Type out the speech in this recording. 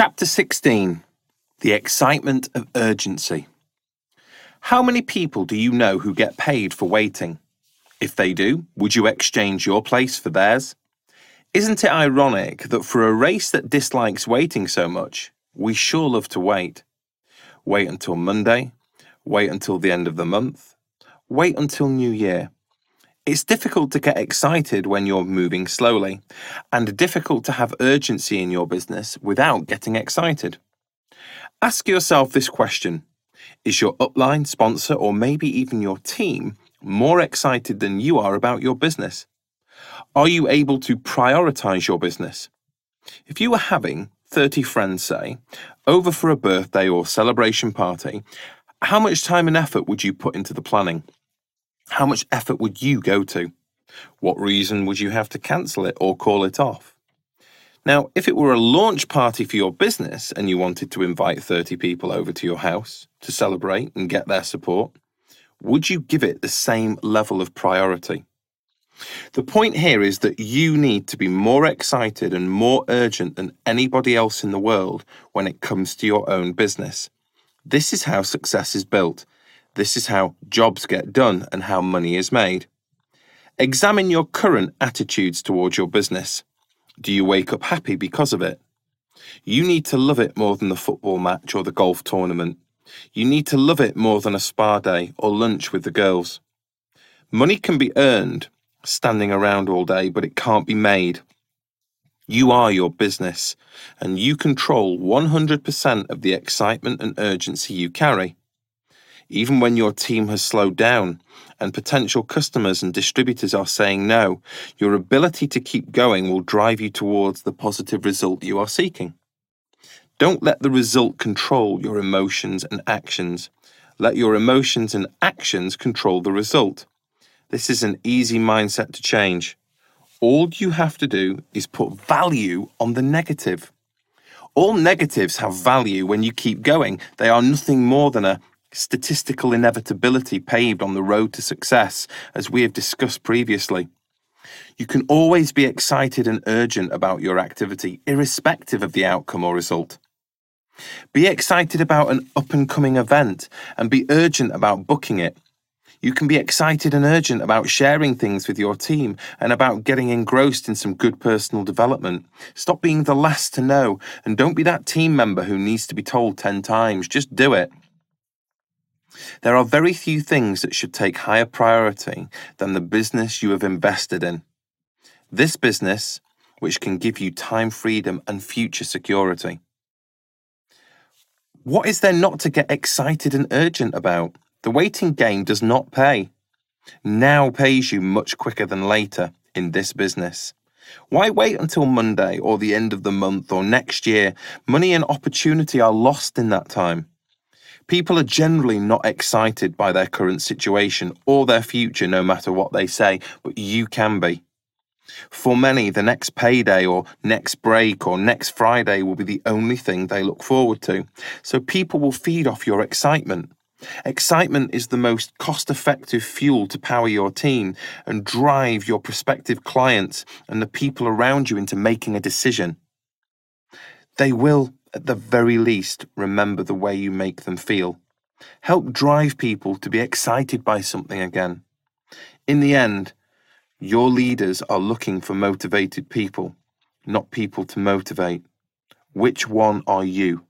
Chapter 16 The Excitement of Urgency. How many people do you know who get paid for waiting? If they do, would you exchange your place for theirs? Isn't it ironic that for a race that dislikes waiting so much, we sure love to wait? Wait until Monday, wait until the end of the month, wait until New Year. It's difficult to get excited when you're moving slowly, and difficult to have urgency in your business without getting excited. Ask yourself this question Is your upline, sponsor, or maybe even your team more excited than you are about your business? Are you able to prioritize your business? If you were having 30 friends, say, over for a birthday or celebration party, how much time and effort would you put into the planning? How much effort would you go to? What reason would you have to cancel it or call it off? Now, if it were a launch party for your business and you wanted to invite 30 people over to your house to celebrate and get their support, would you give it the same level of priority? The point here is that you need to be more excited and more urgent than anybody else in the world when it comes to your own business. This is how success is built this is how jobs get done and how money is made. Examine your current attitudes towards your business. Do you wake up happy because of it? You need to love it more than the football match or the golf tournament. You need to love it more than a spa day or lunch with the girls. Money can be earned standing around all day, but it can't be made. You are your business, and you control 100% of the excitement and urgency you carry even when your team has slowed down and potential customers and distributors are saying no, your ability to keep going will drive you towards the positive result you are seeking. Don't let the result control your emotions and actions. Let your emotions and actions control the result. This is an easy mindset to change. All you have to do is put value on the negative. All negatives have value when you keep going. They are nothing more than a statistical inevitability paved on the road to success, as we have discussed previously. You can always be excited and urgent about your activity, irrespective of the outcome or result. Be excited about an up and coming event and be urgent about booking it. You can be excited and urgent about sharing things with your team and about getting engrossed in some good personal development. Stop being the last to know and don't be that team member who needs to be told 10 times. Just do it. There are very few things that should take higher priority than the business you have invested in. This business, which can give you time freedom and future security. What is there not to get excited and urgent about? The waiting game does not pay. Now pays you much quicker than later in this business. Why wait until Monday or the end of the month or next year? Money and opportunity are lost in that time. People are generally not excited by their current situation or their future, no matter what they say, but you can be. For many, the next payday or next break or next Friday will be the only thing they look forward to. So people will feed off your excitement. Excitement is the most cost effective fuel to power your team and drive your prospective clients and the people around you into making a decision. They will at the very least, remember the way you make them feel. Help drive people to be excited by something again. In the end, your leaders are looking for motivated people, not people to motivate. Which one are you?